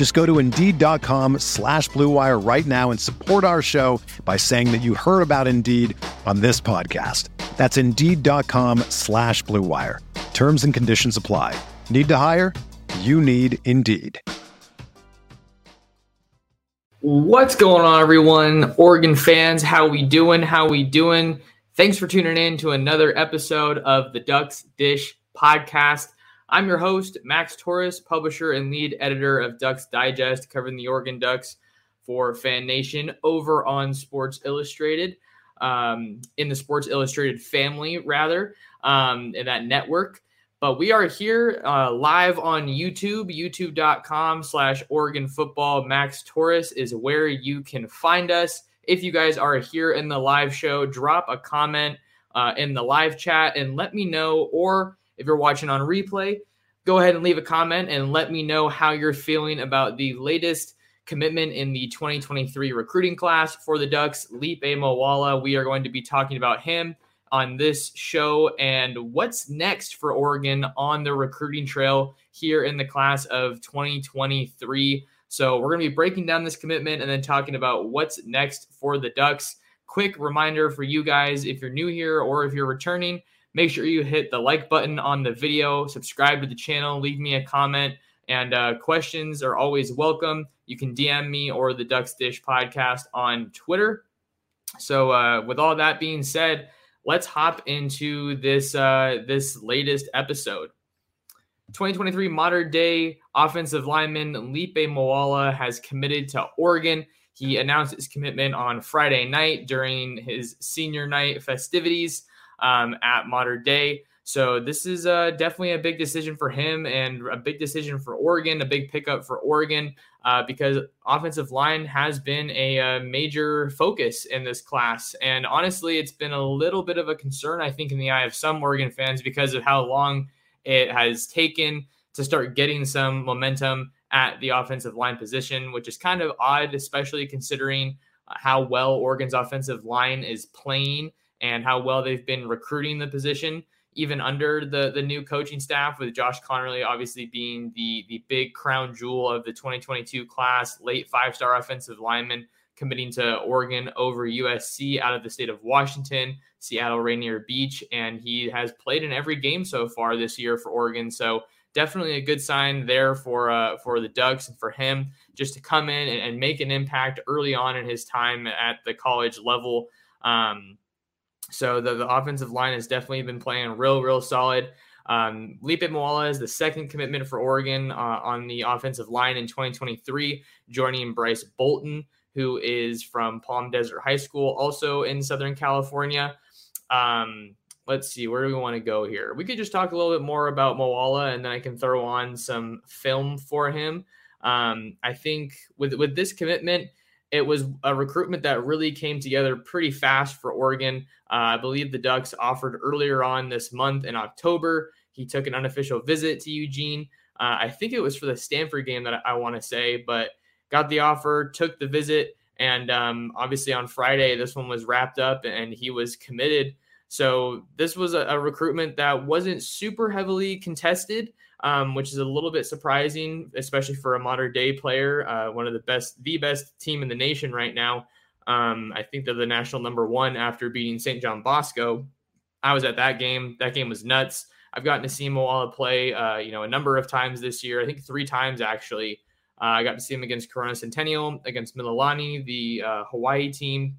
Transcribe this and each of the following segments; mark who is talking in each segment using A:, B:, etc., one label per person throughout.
A: Just go to Indeed.com slash BlueWire right now and support our show by saying that you heard about Indeed on this podcast. That's Indeed.com slash BlueWire. Terms and conditions apply. Need to hire? You need Indeed.
B: What's going on, everyone? Oregon fans, how we doing? How we doing? Thanks for tuning in to another episode of the Ducks Dish podcast. I'm your host, Max Torres, publisher and lead editor of Ducks Digest, covering the Oregon Ducks for Fan Nation over on Sports Illustrated, um, in the Sports Illustrated family, rather, um, in that network. But we are here uh, live on YouTube, youtube.com slash Oregon football. Max Torres is where you can find us. If you guys are here in the live show, drop a comment uh, in the live chat and let me know. Or if you're watching on replay, go ahead and leave a comment and let me know how you're feeling about the latest commitment in the 2023 recruiting class for the Ducks, Lipe Moala. We are going to be talking about him on this show and what's next for Oregon on the recruiting trail here in the class of 2023. So, we're going to be breaking down this commitment and then talking about what's next for the Ducks. Quick reminder for you guys if you're new here or if you're returning, make sure you hit the like button on the video, subscribe to the channel, leave me a comment, and uh, questions are always welcome. You can DM me or the Ducks Dish podcast on Twitter. So, uh, with all that being said, let's hop into this uh, this latest episode. 2023 Mater Dei offensive lineman Lipe Moala has committed to Oregon. He announced his commitment on Friday night during his senior night festivities um, at Mater Dei. So this is uh, definitely a big decision for him and a big decision for Oregon, a big pickup for Oregon uh, because offensive line has been a, a, uh, major focus in this class. And honestly, it's been a little bit of a concern, I think, in the eye of some Oregon fans because of how long it has taken to start getting some momentum at the offensive line position, which is kind of odd, especially considering how well Oregon's offensive line is playing and how well they've been recruiting the position even under the the new coaching staff with Josh Conerly obviously being the the big crown jewel of the 2022 class, late five star offensive lineman committing to Oregon over USC out of the state of Washington, Seattle Rainier Beach, and he has played in every game so far this year for Oregon. So definitely a good sign there for uh, for the Ducks and for him just to come in and, and, make an impact early on in his time at the college level. Um, so the, the offensive line has definitely been playing real, real solid. Um, Lipe Moala is the second commitment for Oregon uh, on the offensive line in 2023, joining Bryce Bolton, who is from Palm Desert High School, also in Southern California. Um, let's see, where do we want to go here? We could just talk a little bit more about Moala, and then I can throw on some film for him. Um, I think with with this commitment, it was a recruitment that really came together pretty fast for Oregon. Uh, I believe the Ducks offered earlier on this month in October. He took an unofficial visit to Eugene. Uh, I think it was for the Stanford game that I, I want to say, but got the offer, took the visit, and um, obviously on Friday, this one was wrapped up and he was committed. So this was a, a recruitment that wasn't super heavily contested um, which is a little bit surprising, especially for a Mater Dei player. Uh, one of the best, the best team in the nation right now. Um, I think they're the national number one after beating St. John Bosco. I was at that game. That game was nuts. I've gotten to see Moala play, uh, you know, a number of times this year. I think three times actually. Uh, I got to see him against Corona Centennial, against Mililani, the uh, Hawaii team,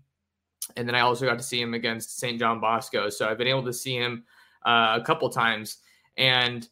B: And then I also got to see him against St. John Bosco. So I've been able to see him uh, a couple times. And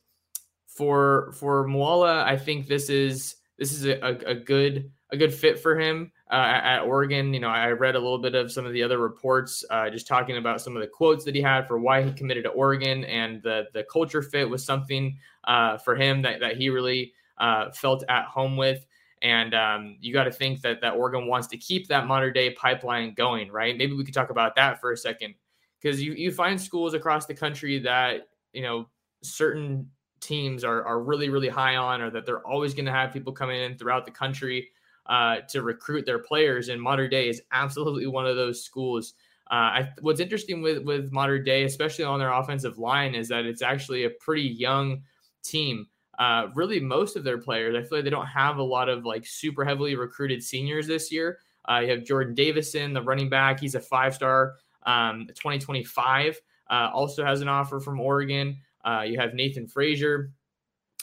B: for for Moala, I think this is this is a, a, good a good fit for him uh, at Oregon. You know, I read a little bit of some of the other reports, uh, just talking about some of the quotes that he had for why he committed to Oregon, and the the culture fit was something uh, for him that that he really uh, felt at home with. And um, you got to think that that Oregon wants to keep that Mater Dei pipeline going, right? Maybe we could talk about that for a second, because you you find schools across the country that you know certain teams are are really really high on, or that they're always going to have people coming in throughout the country uh, to recruit their players. And Mater Dei is absolutely one of those schools. Uh, I, what's interesting with with Mater Dei, especially on their offensive line, is that it's actually a pretty young team. Uh, really, most of their players, I feel like they don't have a lot of like super heavily recruited seniors this year. Uh, you have Jordan Davison, the running back. He's a five star, um, 2025. Uh, also has an offer from Oregon. Uh, you have Nathan Frazier,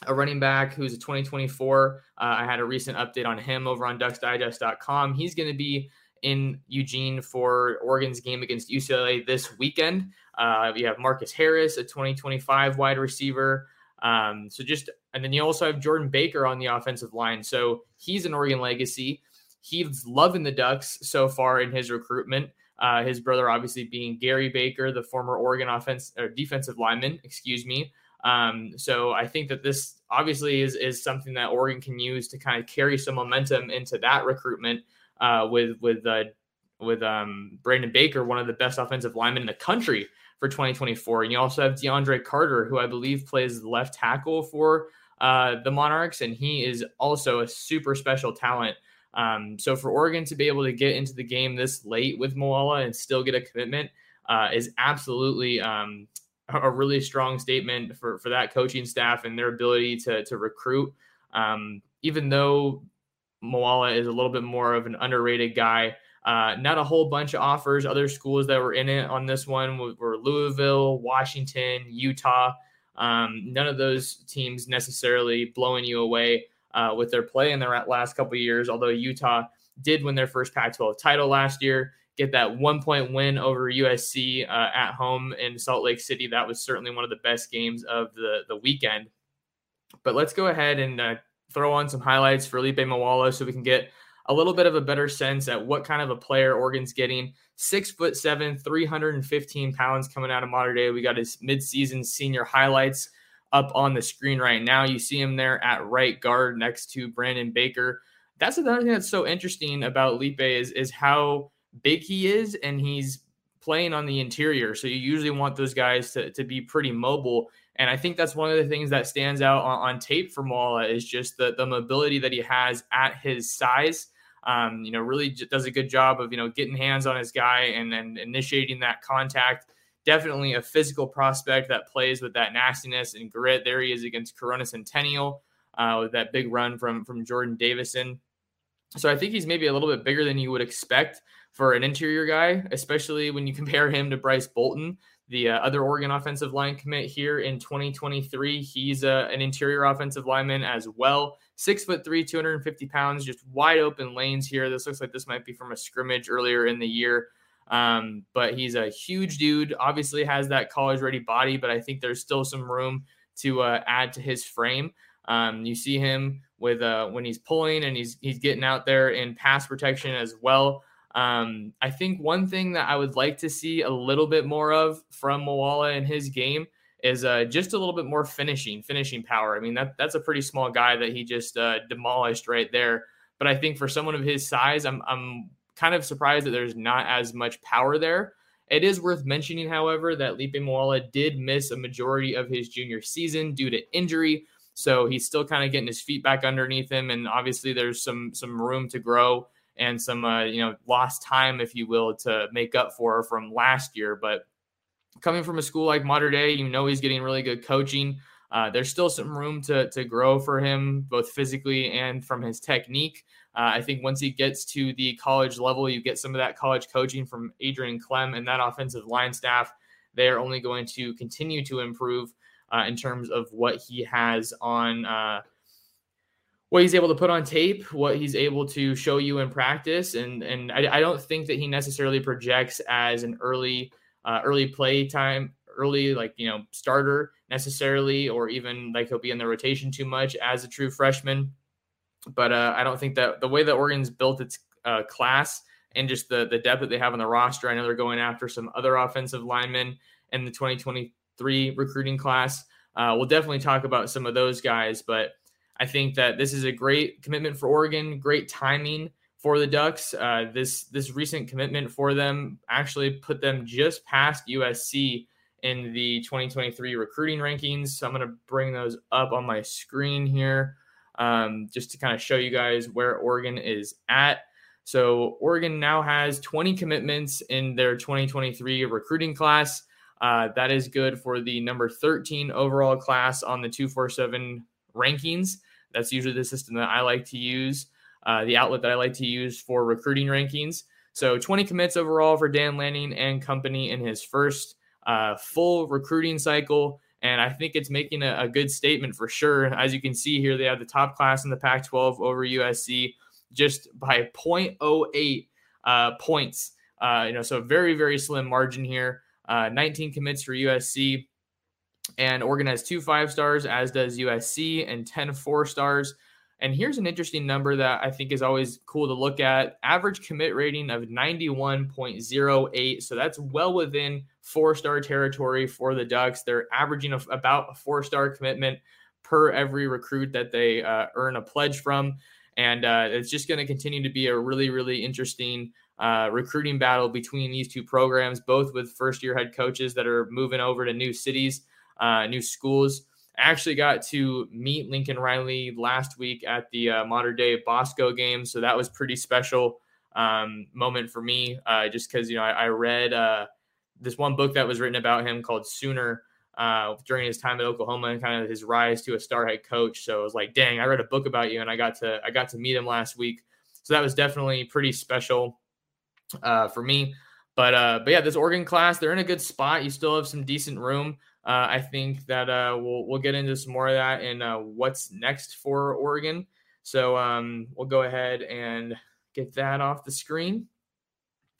B: a running back who's a 2024. Uh, I had a recent update on him over on ducksdigest.com. He's going to be in Eugene for Oregon's game against UCLA this weekend. Uh, you have Marcus Harris, a 2025 wide receiver. Um, so just, and then you also have Jordan Baker on the offensive line. So he's an Oregon legacy. He's loving the Ducks so far in his recruitment. Uh, his brother, obviously, being Gary Baker, the former Oregon offense or defensive lineman, excuse me. Um, so I think that this obviously is is something that Oregon can use to kind of carry some momentum into that recruitment uh, with with uh, with um, Brandon Baker, one of the best offensive linemen in the country for 2024. And you also have DeAndre Carter, who I believe plays left tackle for uh, the Monarchs, and he is also a super special talent. Um, so for Oregon to be able to get into the game this late with Moala and still get a commitment uh, is absolutely um, a really strong statement for for that coaching staff and their ability to to recruit. Um, even though Moala is a little bit more of an underrated guy, uh, not a whole bunch of offers. Other schools that were in it on this one were Louisville, Washington, Utah. Um, none of those teams necessarily blowing you away uh, with their play in their last couple years. Although Utah did win their first Pac-12 title last year, get that one point win over USC uh, at home in Salt Lake City. That was certainly one of the best games of the, the weekend. But let's go ahead and uh, throw on some highlights for Lipe Moala so we can get a little bit of a better sense at what kind of a player Oregon's getting. Six foot seven, 315 pounds coming out of Mater Dei. We got his midseason senior highlights up on the screen right now. You see him there at right guard next to Brandon Baker. That's another thing that's so interesting about Lipe is, is how big he is, and he's playing on the interior. So you usually want those guys to, to be pretty mobile. And I think that's one of the things that stands out on, on tape for Moala is just the, the mobility that he has at his size. Um, you know, really does a good job of, you know, getting hands on his guy and then initiating that contact. Definitely a physical prospect that plays with that nastiness and grit. There he is against Corona Centennial uh, with that big run from from Jordan Davison. So I think he's maybe a little bit bigger than you would expect for an interior guy, especially when you compare him to Bryce Bolton, the uh, other Oregon offensive line commit here in 2023. He's uh, an interior offensive lineman as well. Six foot three, 250 pounds, just wide open lanes here. This looks like this might be from a scrimmage earlier in the year. Um, but he's a huge dude. Obviously has that college ready body, but I think there's still some room to uh, add to his frame. Um, you see him with uh, when he's pulling and he's he's getting out there in pass protection as well. Um, I think one thing that I would like to see a little bit more of from Moala in his game is uh, just a little bit more finishing, finishing power. I mean, that that's a pretty small guy that he just uh, demolished right there. But I think for someone of his size, I'm I'm kind of surprised that there's not as much power there. It is worth mentioning, however, that Lipe Moala did miss a majority of his junior season due to injury. So he's still kind of getting his feet back underneath him, and obviously there's some some room to grow and some uh, you know lost time, if you will, to make up for from last year. But coming from a school like Mater Dei, you know he's getting really good coaching. Uh, there's still some room to to grow for him, both physically and from his technique. Uh, I think once he gets to the college level, you get some of that college coaching from Adrian Klemm and that offensive line staff. They are only going to continue to improve uh, in terms of what he has on uh, what he's able to put on tape, what he's able to show you in practice, and and I, I don't think that he necessarily projects as an early uh, early play time, early like you know starter necessarily, or even like he'll be in the rotation too much as a true freshman. But uh, I don't think that the way that Oregon's built its uh, class and just the the depth that they have on the roster, I know they're going after some other offensive linemen in the 2023 recruiting class. Uh, we'll definitely talk about some of those guys, but I think that this is a great commitment for Oregon, great timing for the Ducks. Uh, this this recent commitment for them actually put them just past USC in the 2023 recruiting rankings. So I'm going to bring those up on my screen here um, just to kind of show you guys where Oregon is at. So Oregon now has 20 commitments in their 2023 recruiting class. Uh, that is good for the number 13 overall class on the 247 rankings. That's usually the system that I like to use, uh, the outlet that I like to use for recruiting rankings. So 20 commits overall for Dan Lanning and company in his first uh, full recruiting cycle. And I think it's making a, a, good statement for sure. As you can see here, they have the top class in the Pac 12 over USC just by 0.08 uh, points. Uh, you know, so very, very slim margin here. Uh, 19 commits for USC. And Oregon has two five stars, as does USC, and 10 four stars. And here's an interesting number that I think is always cool to look at average commit rating of 91.08. So that's well within four star territory for the Ducks. They're averaging about a four star commitment per every recruit that they uh, earn a pledge from. And uh, it's just going to continue to be a really, really interesting uh, recruiting battle between these two programs, both with first year head coaches that are moving over to new cities uh, new schools. I actually got to meet Lincoln Riley last week at the uh, Mater Dei Bosco game, so that was pretty special um, moment for me. Uh, just because you know I, I read this one book that was written about him called Sooner uh, during his time at Oklahoma and kind of his rise to a star head coach. So it was like, dang, I read a book about you, and I got to I got to meet him last week. So that was definitely pretty special uh, for me. But uh, but yeah, this Oregon class, they're in a good spot. You still have some decent room. Uh, I think that uh, we'll we'll get into some more of that and uh, what's next for Oregon. So um, we'll go ahead and get that off the screen.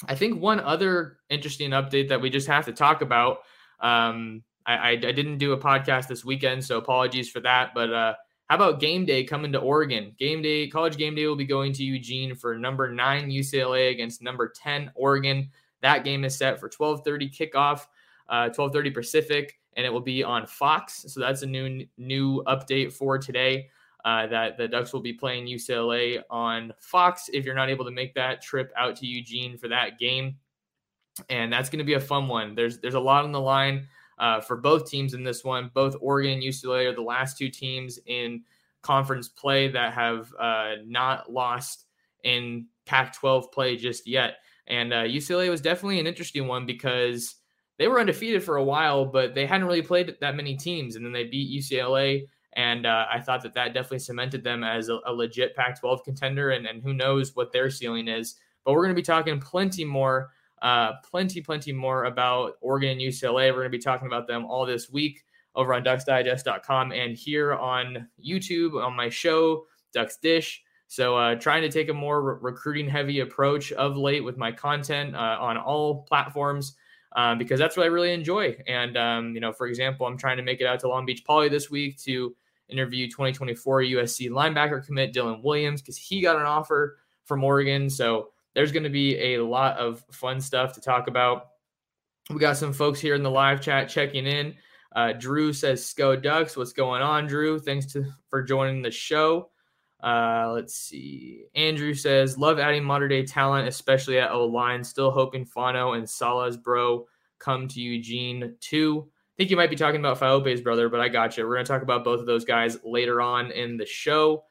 B: I think one other interesting update that we just have to talk about. Um, I, I, I, didn't do a podcast this weekend, so apologies for that. But uh, how about game day coming to Oregon? Game day, college game day will be going to Eugene for number nine UCLA against number ten Oregon. That game is set for 12:30 kickoff, uh, 12:30 uh, Pacific and it will be on Fox. So that's a new new update for today. Uh, that the Ducks will be playing UCLA on Fox. If you're not able to make that trip out to Eugene for that game, and that's going to be a fun one. There's there's a lot on the line uh, for both teams in this one. Both Oregon and UCLA are the last two teams in conference play that have uh, not lost in Pac-12 play just yet. And uh, UCLA was definitely an interesting one because they were undefeated for a while, but they hadn't really played that many teams. And then they beat UCLA. And uh, I thought that that definitely cemented them as a, a legit Pac 12 contender. And, and who knows what their ceiling is. But we're going to be talking plenty more, uh, plenty, plenty more about Oregon and UCLA. We're going to be talking about them all this week over on ducksdigest.com and here on YouTube on my show, Ducks Dish. So, uh, trying to take a more re- recruiting heavy approach of late with my content uh, on all platforms um, because that's what I really enjoy. And, um, you know, for example, I'm trying to make it out to Long Beach Poly this week to interview 2024 USC linebacker commit Dylan Williams because he got an offer from Oregon. So there's going to be a lot of fun stuff to talk about. We got some folks here in the live chat checking in. Uh, Drew says, "Sko Ducks, what's going on, Drew? Thanks to, for joining the show." Uh, let's see. Andrew says, love adding Mater Dei talent, especially at O line. Still hoping Fano and Salah's bro come to Eugene too. Think you might be talking about Faaope's brother, but I got you. We're going to talk about both of those guys later on in the show.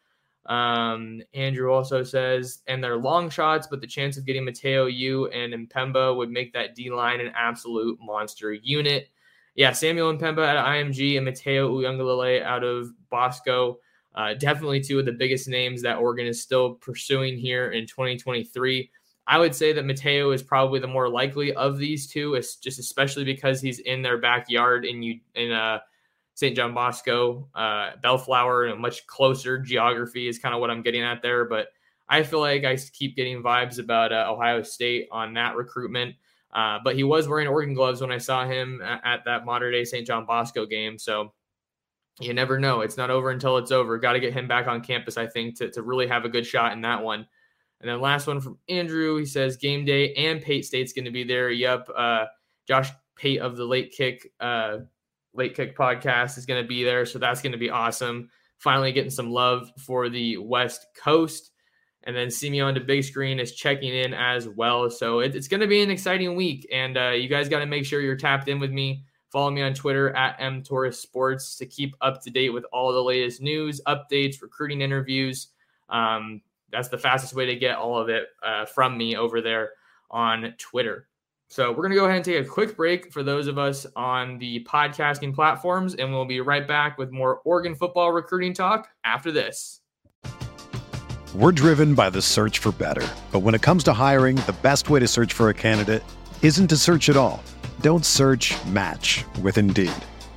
B: Um, Andrew also says, and they're long shots, but the chance of getting Matayo, U and M'Pemba would make that D line an absolute monster unit. Yeah, Samuel M'Pemba of IMG and Matayo Uiagalelei out of Bosco. Uh, definitely two of the biggest names that Oregon is still pursuing here in 2023. I would say that Matayo is probably the more likely of these two, it's just especially because he's in their backyard in you in uh St. John Bosco, uh, Bellflower, and much closer geography is kind of what I'm getting at there. But I feel like I keep getting vibes about uh, Ohio State on that recruitment. Uh, but he was wearing Oregon gloves when I saw him at, at that Mater Dei St. John Bosco game. So you never know. It's not over until it's over. Got to get him back on campus, I think, to, to really have a good shot in that one. And then last one from Andrew. He says game day and Pate State's going to be there. Yep. Uh, Josh Pate of the Late Kick uh, Late Kick podcast is going to be there, so that's going to be awesome. Finally, getting some love for the West Coast. And then Simeon to big screen is checking in as well. So it, it's going to be an exciting week. And uh, you guys got to make sure you're tapped in with me. Follow me on Twitter at mtorres sports to keep up to date with all the latest news, updates, recruiting interviews. Um, that's the fastest way to get all of it uh, from me over there on Twitter. So we're going to go ahead and take a quick break for those of us on the podcasting platforms, and we'll be right back with more Oregon football recruiting talk after this.
A: We're driven by the search for better. But when it comes to hiring, the best way to search for a candidate isn't to search at all. Don't search match with Indeed.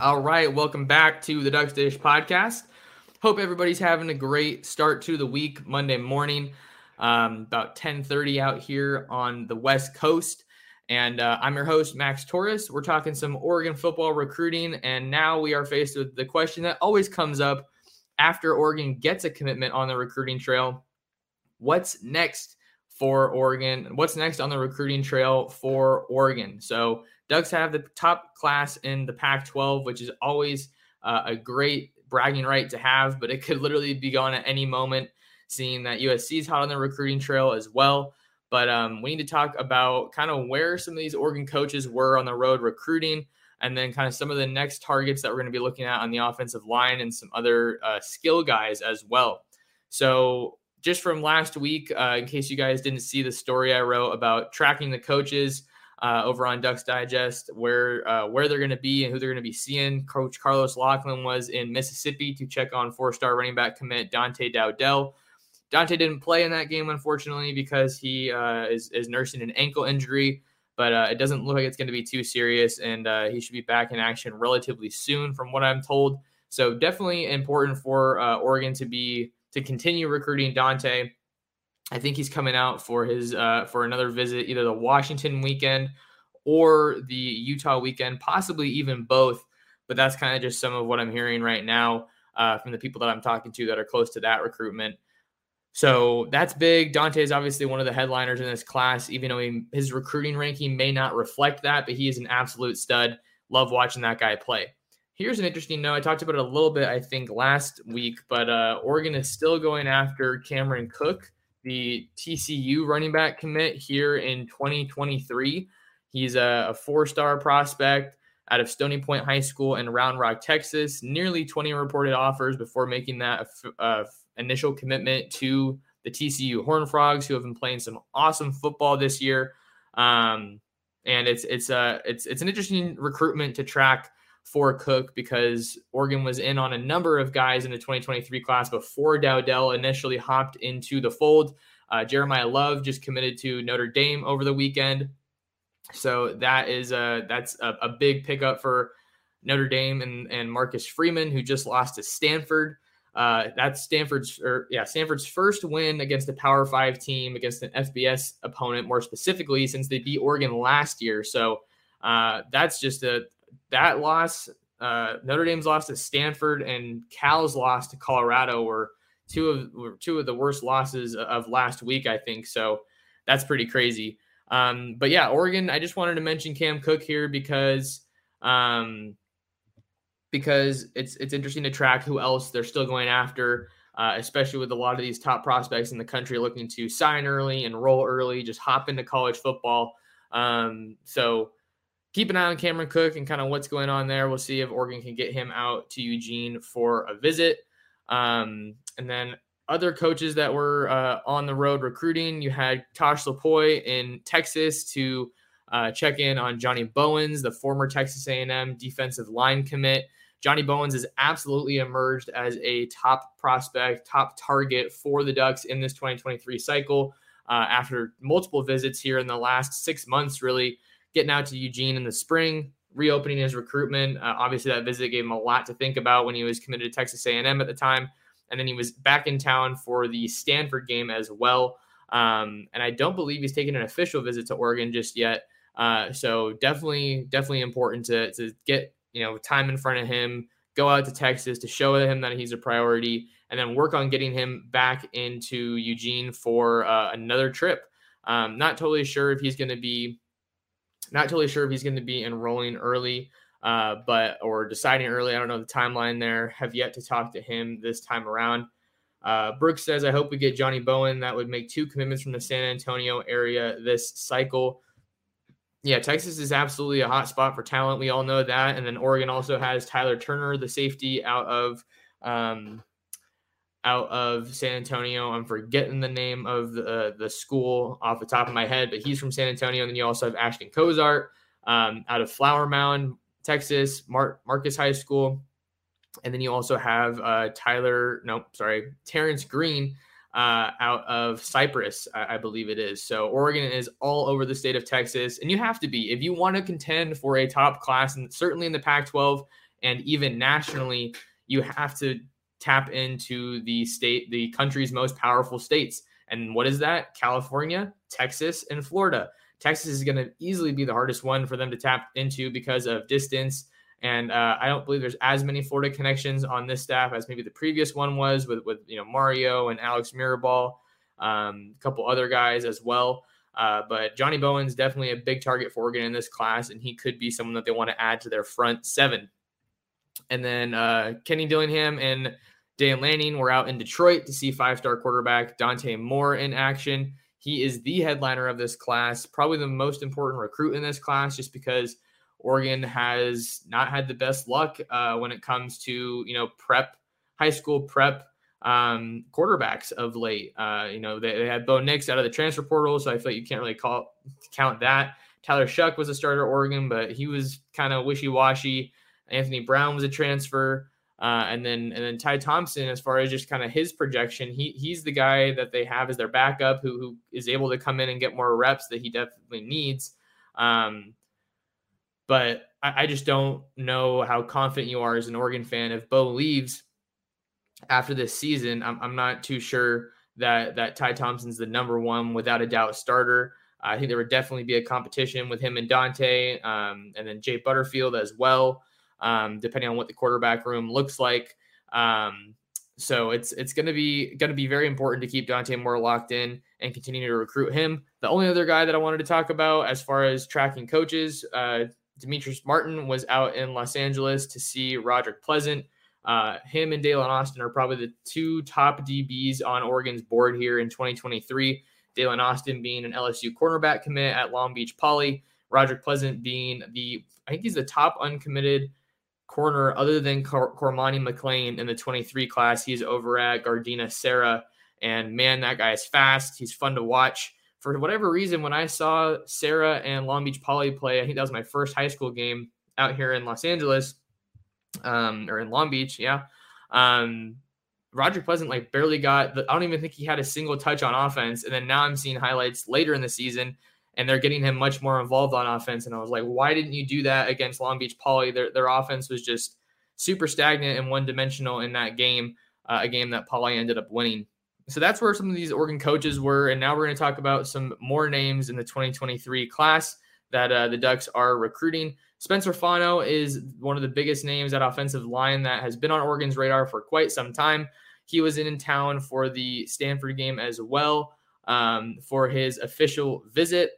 B: All right, welcome back to the Ducks Dish podcast. Hope everybody's having a great start to the week, Monday morning, um, about 10:30 out here on the West Coast. And uh, I'm your host, Max Torres. We're talking some Oregon football recruiting, and now we are faced with the question that always comes up after Oregon gets a commitment on the recruiting trail: What's next for Oregon? What's next on the recruiting trail for Oregon? So Ducks have the top class in the Pac 12, which is always uh, a great bragging right to have, but it could literally be gone at any moment, seeing that USC is hot on the recruiting trail as well. But um, we need to talk about kind of where some of these Oregon coaches were on the road recruiting, and then kind of some of the next targets that we're going to be looking at on the offensive line and some other uh, skill guys as well. So, just from last week, uh, in case you guys didn't see the story I wrote about tracking the coaches uh, over on Ducks Digest, where uh, where they're going to be and who they're going to be seeing. Coach Carlos Locklyn was in Mississippi to check on four-star running back commit Dante Dowdell. Dante didn't play in that game, unfortunately, because he uh, is, is nursing an ankle injury. But uh, it doesn't look like it's going to be too serious, and uh, he should be back in action relatively soon, from what I'm told. So definitely important for uh, Oregon to be to continue recruiting Dante. I think he's coming out for his uh, for another visit, either the Washington weekend or the Utah weekend, possibly even both. But that's kind of just some of what I'm hearing right now uh, from the people that I'm talking to that are close to that recruitment. So that's big. Dante is obviously one of the headliners in this class, even though he, his recruiting ranking may not reflect that, but he is an absolute stud. Love watching that guy play. Here's an interesting note. I talked about it a little bit, I think, last week, but uh, Oregon is still going after Cameron Cook the TCU running back commit here in 2023. He's a, a four star prospect out of Stony Point High School in Round Rock, Texas. Nearly 20 reported offers before making that initial commitment to the TCU Horn Frogs, who have been playing some awesome football this year. Um, and it's it's a it's it's an interesting recruitment to track for Cook because Oregon was in on a number of guys in the 2023 class before Dowdell initially hopped into the fold. Uh, Jeremiyah Love just committed to Notre Dame over the weekend, so that is a that's a, a big pickup for Notre Dame and and Marcus Freeman, who just lost to Stanford. Uh, that's Stanford's, or yeah, Stanford's first win against a Power Five team against an FBS opponent, more specifically, since they beat Oregon last year. So uh, that's just a that loss. Uh, Notre Dame's loss to Stanford and Cal's loss to Colorado were two of were two of the worst losses of last week, I think. So that's pretty crazy. Um, but yeah, Oregon. I just wanted to mention Cam Cook here because um, because it's it's interesting to track who else they're still going after, uh, especially with a lot of these top prospects in the country looking to sign early, and enroll early, just hop into college football. Um, so keep an eye on Cameron Cook and kind of what's going on there. We'll see if Oregon can get him out to Eugene for a visit. Um, and then other coaches that were uh, on the road recruiting, you had Tosh Lupoi in Texas to uh, check in on Johnny Bowens, the former Texas A&M defensive line commit. Johnny Bowens has absolutely emerged as a top prospect, top target for the Ducks in this 2023 cycle. Uh, after multiple visits here in the last six months, really getting out to Eugene in the spring, reopening his recruitment. Uh, obviously, that visit gave him a lot to think about when he was committed to Texas A&M at the time, and then he was back in town for the Stanford game as well. Um, and I don't believe he's taken an official visit to Oregon just yet. Uh, so definitely, definitely important to to get you know, time in front of him, go out to Texas to show him that he's a priority, and then work on getting him back into Eugene for uh, another trip. Um, not totally sure if he's going to be, not totally sure if he's going to be enrolling early, uh, but or deciding early. I don't know the timeline there. Have yet to talk to him this time around. Uh, Brooks says, I hope we get Johnny Bowen. That would make two commitments from the San Antonio area this cycle yeah, Texas is absolutely a hot spot for talent. We all know that. And then Oregon also has Tyler Turner, the safety out of um, out of San Antonio. I'm forgetting the name of the uh, the school off the top of my head, but he's from San Antonio. And then you also have Ashton Cozart um, out of Flower Mound, Texas, Mar- Marcus High School. And then you also have uh, Tyler, no, sorry, Terrence Green uh, out of Cypress, I, I, believe it is. So Oregon is all over the state of Texas, and you have to be if you want to contend for a top class, and certainly in the Pac-12 and even nationally, you have to tap into the state, the country's most powerful states. And what is that? California, Texas, and Florida. Texas is going to easily be the hardest one for them to tap into because of distance and uh, I don't believe there's as many Florida connections on this staff as maybe the previous one was with with you know Mario and Alex Mirabal, um, a couple other guys as well. Uh, but Johnny Bowen's definitely a big target for Oregon in this class, and he could be someone that they want to add to their front seven. And then uh, Kenny Dillingham and Dan Lanning were out in Detroit to see five-star quarterback Dante Moore in action. He is the headliner of this class, probably the most important recruit in this class, just because Oregon has not had the best luck uh, when it comes to you know prep, high school prep um, quarterbacks of late. Uh, you know they, they, had Bo Nix out of the transfer portal, so I feel like you can't really call count that. Tyler Shough was a starter Oregon, but he was kind of wishy washy. Anthony Brown was a transfer. Uh, and then and then Ty Thompson, as far as just kind of his projection, he he's the guy that they have as their backup who who is able to come in and get more reps that he definitely needs. Um, but I, I just don't know how confident you are as an Oregon fan. If Bo leaves after this season, I'm, I'm not too sure that that Ty Thompson's the number one without a doubt starter. I think there would definitely be a competition with him and Dante, um, and then Jay Butterfield as well, um, depending on what the quarterback room looks like. Um, so it's it's going to be going to be very important to keep Dante Moore locked in and continue to recruit him. The only other guy that I wanted to talk about as far as tracking coaches, uh, Demetrice Martin was out in Los Angeles to see Roderick Pleasant. Uh, him and Daylen Austin are probably the two top DBs on Oregon's board here in 2023. Daylen Austin being an LSU cornerback commit at Long Beach Poly. Roderick Pleasant being the, I think he's the top uncommitted corner other than Cor- Cormani McClain in the 23 class. He's over at Gardena Serra. And man, that guy is fast. He's fun to watch for whatever reason, when I saw Serra and Long Beach Poly play, I think that was my first high school game out here in Los Angeles. um, or in Long Beach, yeah. Um, Roger Pleasant like barely got. The, I don't even think he had a single touch on offense, and then now I'm seeing highlights later in the season, and they're getting him much more involved on offense. And I was like, why didn't you do that against Long Beach Poly? Their their offense was just super stagnant and one dimensional in that game, uh, a game that Poly ended up winning. So that's where some of these Oregon coaches were, and now we're going to talk about some more names in the 2023 class that uh, the Ducks are recruiting. Spencer Fano is one of the biggest names at offensive line that has been on Oregon's radar for quite some time. He was in town for the Stanford game as well um, for his official visit.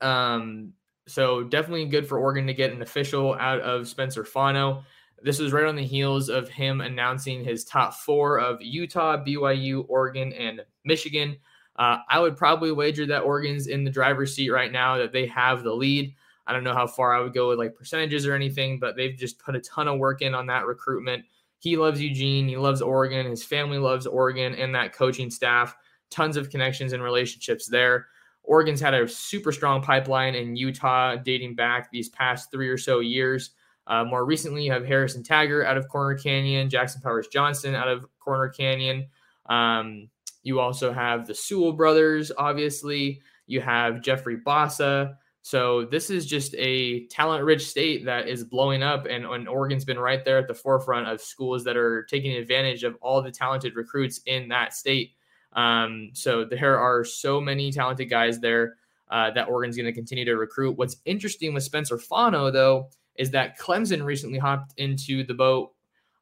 B: Um, so definitely good for Oregon to get an official out of Spencer Fano. This was right on the heels of him announcing his top four of Utah, BYU, Oregon, and Michigan. Uh, I would probably wager that Oregon's in the driver's seat right now, that they have the lead. I don't know how far I would go with like percentages or anything, but they've just put a ton of work in on that recruitment. He loves Eugene, he loves Oregon, his family loves Oregon and that coaching staff. Tons of connections and relationships there. Oregon's had a super strong pipeline in Utah dating back these past three or so years. Uh, more recently, you have Harrison Taggart out of Corner Canyon, Jackson Powers Johnson out of Corner Canyon. Um, you also have the Sewell brothers, obviously. You have Jeffrey Bassa. So this is just a talent-rich state that is blowing up, and, and, Oregon's been right there at the forefront of schools that are taking advantage of all the talented recruits in that state. Um, so there are so many talented guys there uh, that Oregon's going to continue to recruit. What's interesting with Spencer Fano, though, is that Clemson recently hopped into the boat,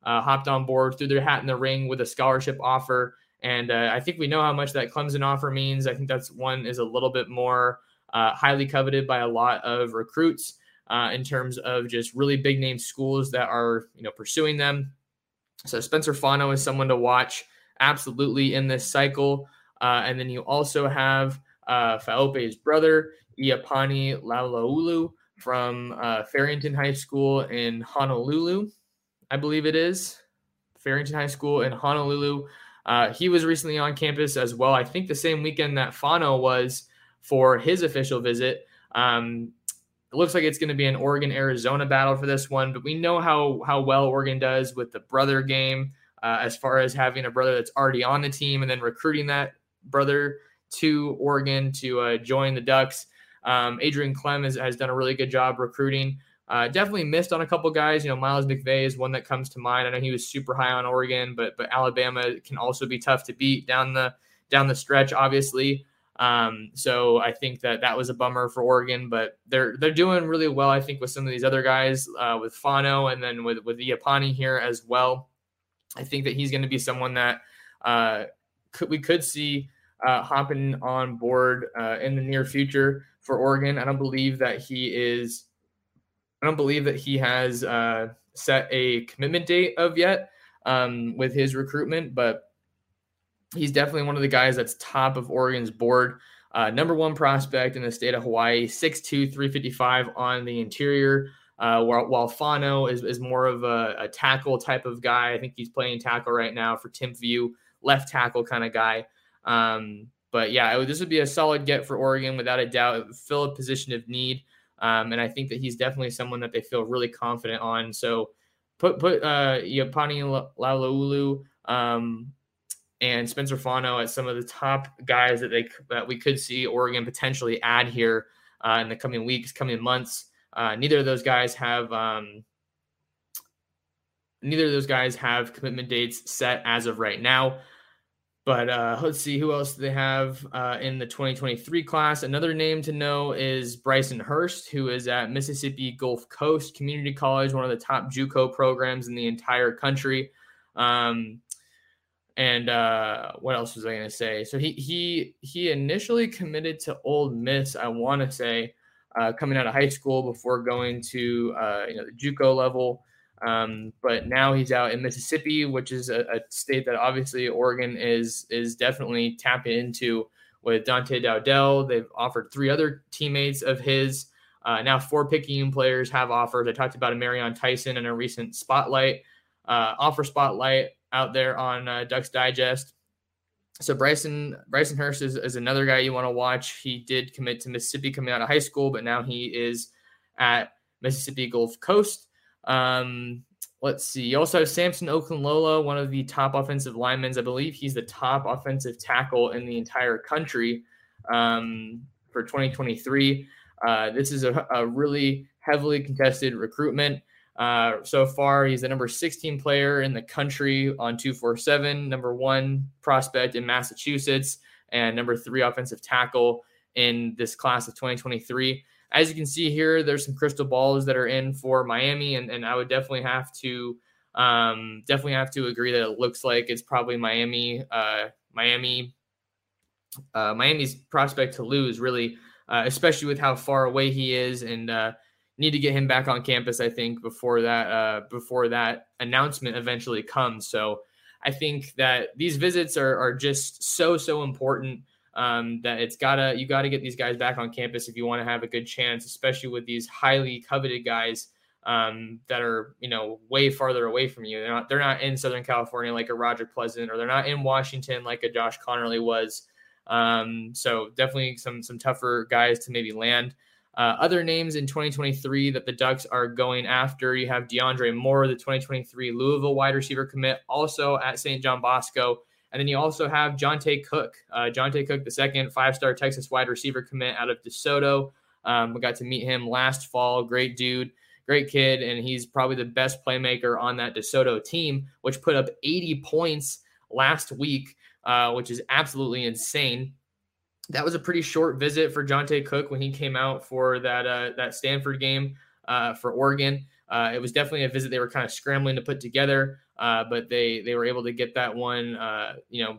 B: uh, hopped on board, threw their hat in the ring with a scholarship offer, and uh, I think we know how much that Clemson offer means. I think that's one is a little bit more uh, highly coveted by a lot of recruits uh, in terms of just really big name schools that are you know pursuing them. So Spencer Fano is someone to watch absolutely in this cycle. Uh, and then you also have uh, Faaope's brother, Iapani Laloulu from uh, Farrington High School in Honolulu, I believe it is. Farrington High School in Honolulu. Uh, he was recently on campus as well. I think the same weekend that Fano was for his official visit. Um, it looks like it's going to be an Oregon Arizona battle for this one, but we know how how well Oregon does with the brother game uh, as far as having a brother that's already on the team and then recruiting that brother to Oregon to uh, join the Ducks. Um, Adrian Klemm has, has done a really good job recruiting. Uh, definitely missed on a couple guys. You know, Miles McVay is one that comes to mind. I know he was super high on Oregon, but but Alabama can also be tough to beat down the down the stretch. Obviously, um, so I think that that was a bummer for Oregon, but they're they're doing really well. I think with some of these other guys, uh, with Fano and then with with Iapani here as well. I think that he's going to be someone that uh, could, we could see uh, hopping on board uh, in the near future for Oregon. I don't believe that he is. I don't believe that he has uh, set a commitment date of yet um, with his recruitment, but He's definitely one of the guys that's top of Oregon's board. Uh, number one prospect in the state of Hawaii, 6'2, 355 on the interior. Uh, while, while Fano is, is more of a, a, tackle type of guy. I think he's playing tackle right now for Timpview, left tackle kind of guy. Um, but yeah, this would be a solid get for Oregon without a doubt. Fill a position of need. Um, and I think that he's definitely someone that they feel really confident on. So put put uh, Iapani Laloulu um, and Spencer Fano as some of the top guys that they that we could see Oregon potentially add here uh, in the coming weeks, coming months. Uh, neither of those guys have um, neither of those guys have commitment dates set as of right now. But uh, let's see who else they have uh, in the 2023 class. Another name to know is Bryson Hurst, who is at Mississippi Gulf Coast Community College, one of the top JUCO programs in the entire country. Um, and uh, what else was I going to say? So he he he initially committed to Ole Miss. I want to say uh, coming out of high school before going to uh, you know the JUCO level. Um, but now he's out in Mississippi, which is a, a, state that obviously Oregon is is definitely tapping into with Dante Dowdell. They've offered three other teammates of his. Uh, now four Picayune players have offers. I talked about a Marion Tyson in a recent spotlight uh, offer spotlight out there on uh, Ducks Digest. So Bryson Bryson Hurst is, is another guy you want to watch. He did commit to Mississippi coming out of high school, but now he is at Mississippi Gulf Coast. Um, let's see. You also have Samson Okunlola, one of the top offensive linemen. I believe he's the top offensive tackle in the entire country um, for 2023. Uh, this is a, a, really heavily contested recruitment. Uh, so far, he's the number 16 player in the country on 247, number one prospect in Massachusetts, and number three offensive tackle in this class of 2023 as you can see here, there's some crystal balls that are in for Miami, and, and I would definitely have to um, definitely have to agree that it looks like it's probably Miami, uh, Miami, uh, Miami's prospect to lose, really, uh, especially with how far away he is, and uh, need to get him back on campus. I think before that uh, before that announcement eventually comes. So I think that these visits are are just so so important um, that it's gotta you gotta get these guys back on campus if you want to have a good chance, especially with these highly coveted guys um, that are you know way farther away from you. They're not they're not in Southern California like a Roger Pleasant, or they're not in Washington like a Josh Conerly was. Um, so definitely some some tougher guys to maybe land. Uh, other names in 2023 that the Ducks are going after, you have DeAndre Moore, the 2023 Louisville wide receiver commit, also at St. John Bosco. And then you also have Johntay Cook, uh, Johntay Cook, the second five-star Texas wide receiver commit out of DeSoto. Um, we got to meet him last fall. Great dude, great kid, and he's probably the best playmaker on that DeSoto team, which put up 80 points last week, uh, which is absolutely insane. That was a pretty short visit for Johntay Cook when he came out for that uh, that Stanford game uh, for Oregon. Uh, it was definitely a visit they were kind of scrambling to put together. Uh, but they they were able to get that one, uh, you know,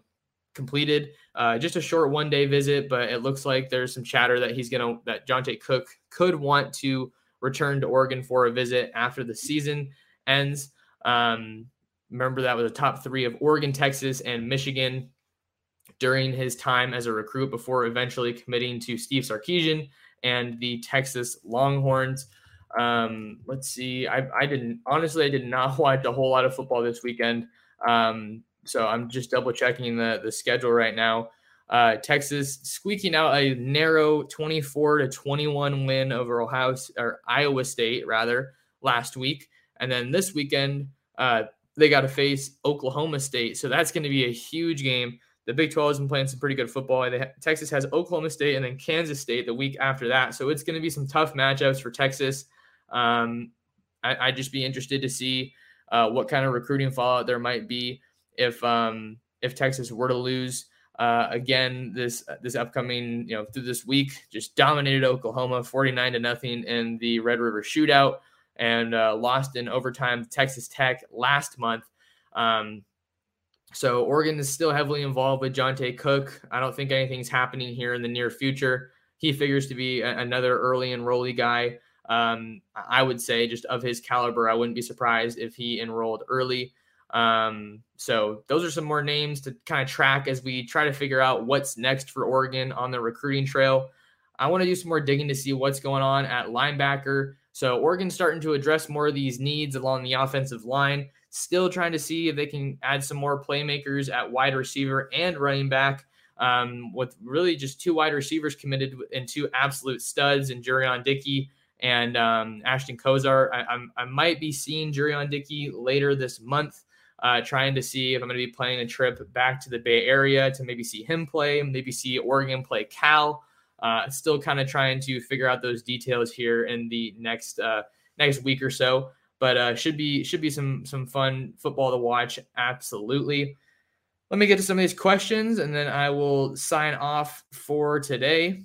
B: completed. Uh, just a short one day visit, but it looks like there's some chatter that he's gonna that Johntay Cook could want to return to Oregon for a visit after the season ends. Um, remember that was a top three of Oregon, Texas, and Michigan during his time as a recruit before eventually committing to Steve Sarkisian and the Texas Longhorns. Um, let's see. I, I didn't honestly. I did not watch a whole lot of football this weekend. Um, so I'm just double checking the the schedule right now. Uh, Texas squeaking out a narrow 24 to 21 win over Ohio or Iowa State rather last week, and then this weekend uh, they got to face Oklahoma State. So that's going to be a huge game. The Big 12 has been playing some pretty good football. Texas has Oklahoma State and then Kansas State the week after that. So it's going to be some tough matchups for Texas. Um, I, would just be interested to see uh, what kind of recruiting fallout there might be if um, if Texas were to lose uh, again this this upcoming you know through this week. Just dominated Oklahoma forty nine to nothing in the Red River Shootout and uh, lost in overtime Texas Tech last month. Um, so Oregon is still heavily involved with Johntay Cook. I don't think anything's happening here in the near future. He figures to be a, another early enrollee guy. Um, I would say just of his caliber, I wouldn't be surprised if he enrolled early. Um, so those are some more names to kind of track as we try to figure out what's next for Oregon on the recruiting trail. I want to do some more digging to see what's going on at linebacker. So Oregon's starting to address more of these needs along the offensive line. Still trying to see if they can add some more playmakers at wide receiver and running back. Um, with really just two wide receivers committed and two absolute studs in Jurrion Dickey and um, Ashton Cozart. I, I might be seeing Jurrion Dickey later this month, uh, trying to see if I'm going to be playing a trip back to the Bay Area to maybe see him play, maybe see Oregon play Cal. Uh, still kind of trying to figure out those details here in the next uh, next week or so. But uh, should be should be some some fun football to watch. Absolutely. Let me get to some of these questions, and then I will sign off for today.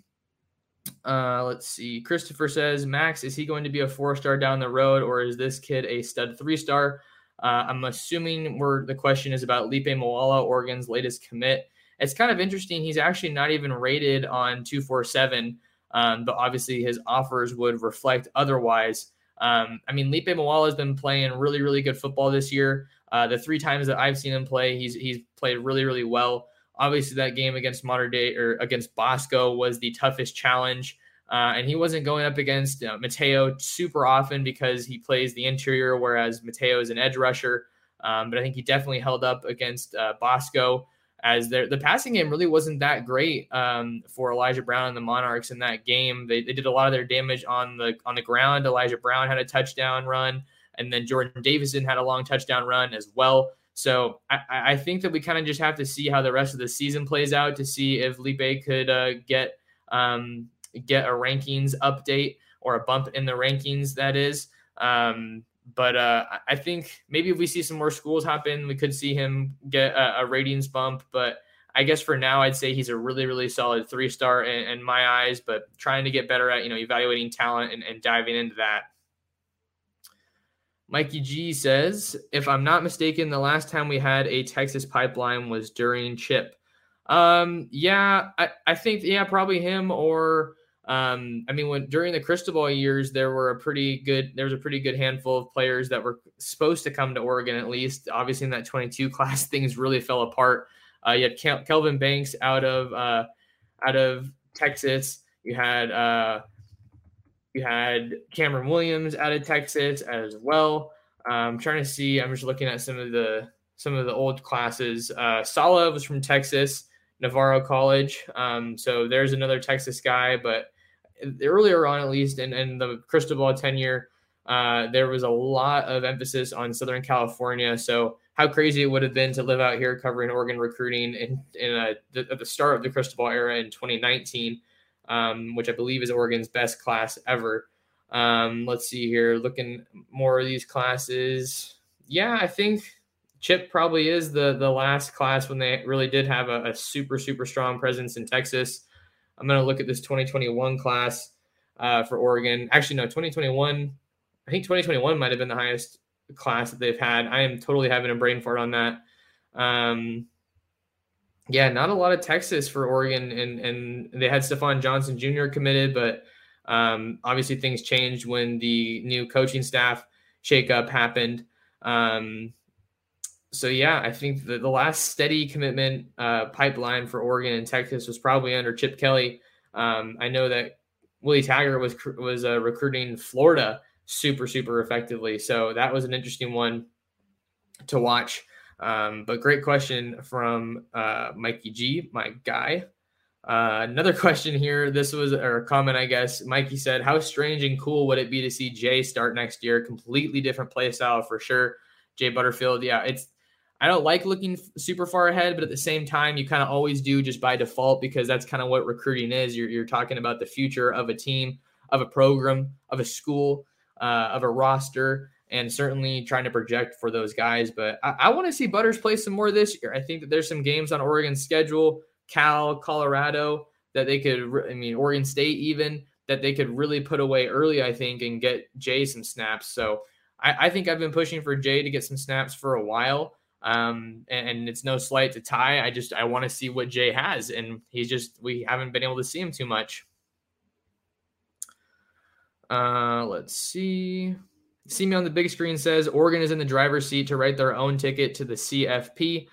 B: Uh, let's see. Christopher says, Max, is he going to be a four star down the road, or is this kid a stud three star? Uh, I'm assuming where the question is about Lipe Moala, Oregon's latest commit. It's kind of interesting. He's actually not even rated on 247, um, but obviously his offers would reflect otherwise. Um, I mean, Lipe Moala has been playing really, really good football this year. Uh, the three times that I've seen him play, he's he's played really, really well. Obviously, that game against Mater Dei or against Bosco was the toughest challenge. Uh, and he wasn't going up against uh, Matayo super often because he plays the interior, whereas Matayo is an edge rusher. Um, but I think he definitely held up against uh, Bosco as the passing game really wasn't that great um, for Elijah Brown and the Monarchs in that game. They, they did a lot of their damage on the on the ground. Elijah Brown had a touchdown run and then Jordon Davison had a long touchdown run as well. So I, I think that we kind of just have to see how the rest of the season plays out to see if Lipe could uh, get um, get a rankings update or a bump in the rankings. That is. Um, but uh, I think maybe if we see some more schools happen, we could see him get a, a ratings bump. But I guess for now, I'd say he's a really, really solid three star in, in, my eyes. But trying to get better at you know evaluating talent and, and diving into that. Mikey G says, if I'm not mistaken, the last time we had a Texas pipeline was during Chip. Um, yeah, I, I think, yeah, probably him or, um, I mean, when during the Cristobal years, there were a pretty good, there was a pretty good handful of players that were supposed to come to Oregon at least. Obviously, in that 22 class, things really fell apart. Uh, you had Kel- Kelvin Banks out of, uh, out of Texas. You had, uh, you had Cameron Williams out of Texas as well. I'm um, trying to see. I'm just looking at some of the some of the old classes. Uh, Sala was from Texas, Navarro College. Um, so there's another Texas guy. But earlier on, at least in, in the Cristobal tenure, uh, there was a lot of emphasis on Southern California. So how crazy it would have been to live out here covering Oregon recruiting in, in a, the, at the start of the Cristobal era in 2019 um, which I believe is Oregon's best class ever. Um, let's see here, looking more of these classes. Yeah, I think Chip probably is the the last class when they really did have a, a super super strong presence in Texas. I'm going to look at this 2021 class uh, for Oregon. Actually, no, 2021. I think 2021 might have been the highest class that they've had. I am totally having a brain fart on that. Um, yeah, not a lot of Texas for Oregon, and and they had Stephon Johnson Jr. committed, but um, obviously things changed when the new coaching staff shakeup happened. Um, so yeah, I think the, the last steady commitment uh, pipeline for Oregon and Texas was probably under Chip Kelly. Um, I know that Willie Taggart was was uh, recruiting Florida super super effectively, so that was an interesting one to watch. Um, but great question from uh, Mikey G, my guy. Uh, another question here. This was or a comment, I guess. Mikey said, "How strange and cool would it be to see Jay start next year? Completely different play style for sure." Jay Butterfield, yeah, it's. I don't like looking super far ahead, but at the same time, you kind of always do just by default because that's kind of what recruiting is. You're, you're talking about the future of a team, of a program, of a school, uh, of a roster and certainly trying to project for those guys. But I, I want to see Butters play some more this year. I think that there's some games on Oregon's schedule, Cal, Colorado, that they could, I mean, Oregon State even, that they could really put away early, I think, and get Jay some snaps. So I, I think I've been pushing for Jay to get some snaps for a while. Um, and, and it's no slight to Ty. I just I want to see what Jay has, and he's just we haven't been able to see him too much. Uh, let's see. See me on the big screen says Oregon is in the driver's seat to write their own ticket to the CFP.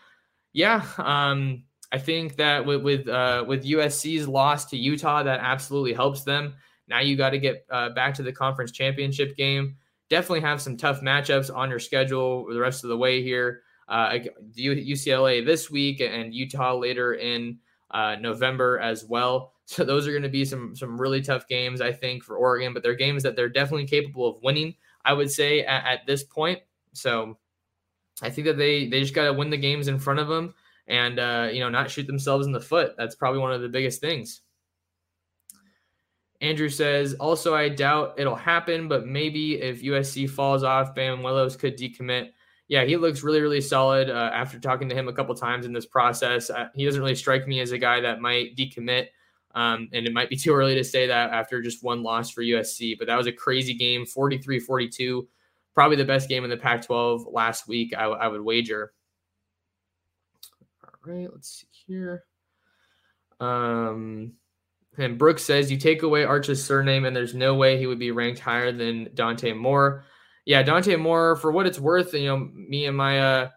B: Yeah, um, I think that with with uh, with USC's loss to Utah, that absolutely helps them. Now you got to get uh, back to the conference championship game. Definitely have some tough matchups on your schedule the rest of the way here. Uh, UCLA this week and Utah later in uh, November as well. So those are going to be some some really tough games, I think, for Oregon. But they're games that they're definitely capable of winning. I would say at, at this point. So I think that they they just got to win the games in front of them and uh, you know not shoot themselves in the foot. That's probably one of the biggest things. Andrew says, also, I doubt it'll happen, but maybe if USC falls off, Bam Willows could decommit. Yeah, he looks really, really solid uh, after talking to him a couple times in this process. Uh, he doesn't really strike me as a guy that might decommit. Um, and it might be too early to say that after just one loss for USC, but that was a crazy game 43 42. Probably the best game in the Pac 12 last week, I, I would wager. All right, let's see here. Um, and Brooks says you take away Arch's surname, and there's no way he would be ranked higher than Dante Moore. Yeah, Dante Moore, for what it's worth, you know, me and my uh,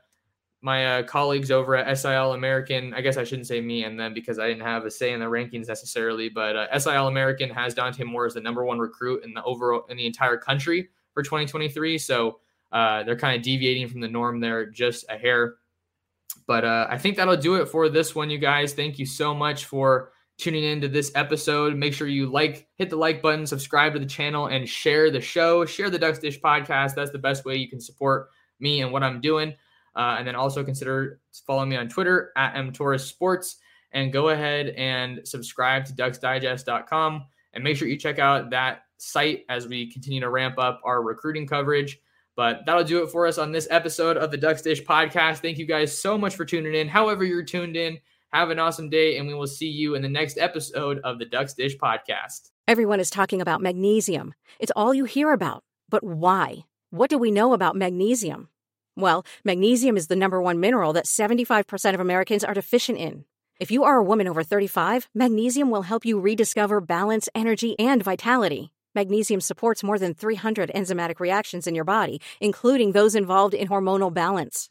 B: my uh, colleagues over at SI All-American, I guess I shouldn't say me and them because I didn't have a say in the rankings necessarily, but uh, SI All-American has Dante Moore as the number one recruit in the overall in the entire country for 2023. So uh, they're kind of deviating from the norm there just a hair. But uh, I think that'll do it for this one, you guys. Thank you so much for tuning into this episode. Make sure you like, hit the like button, subscribe to the channel, and share the show. Share the Ducks Dish podcast. That's the best way you can support me and what I'm doing. Uh, and then also consider following me on Twitter at mtorresports and go ahead and subscribe to ducksdigest.com and make sure you check out that site as we continue to ramp up our recruiting coverage. But that'll do it for us on this episode of the Ducks Dish podcast. Thank you guys so much for tuning in. However, you're tuned in, have an awesome day, and we will see you in the next episode of the Ducks Dish podcast.
C: Everyone is talking about magnesium. It's all you hear about. But why? What do we know about magnesium? Well, magnesium is the number one mineral that 75% of Americans are deficient in. If you are a woman over 35, magnesium will help you rediscover balance, energy, and vitality. Magnesium supports more than 300 enzymatic reactions in your body, including those involved in hormonal balance.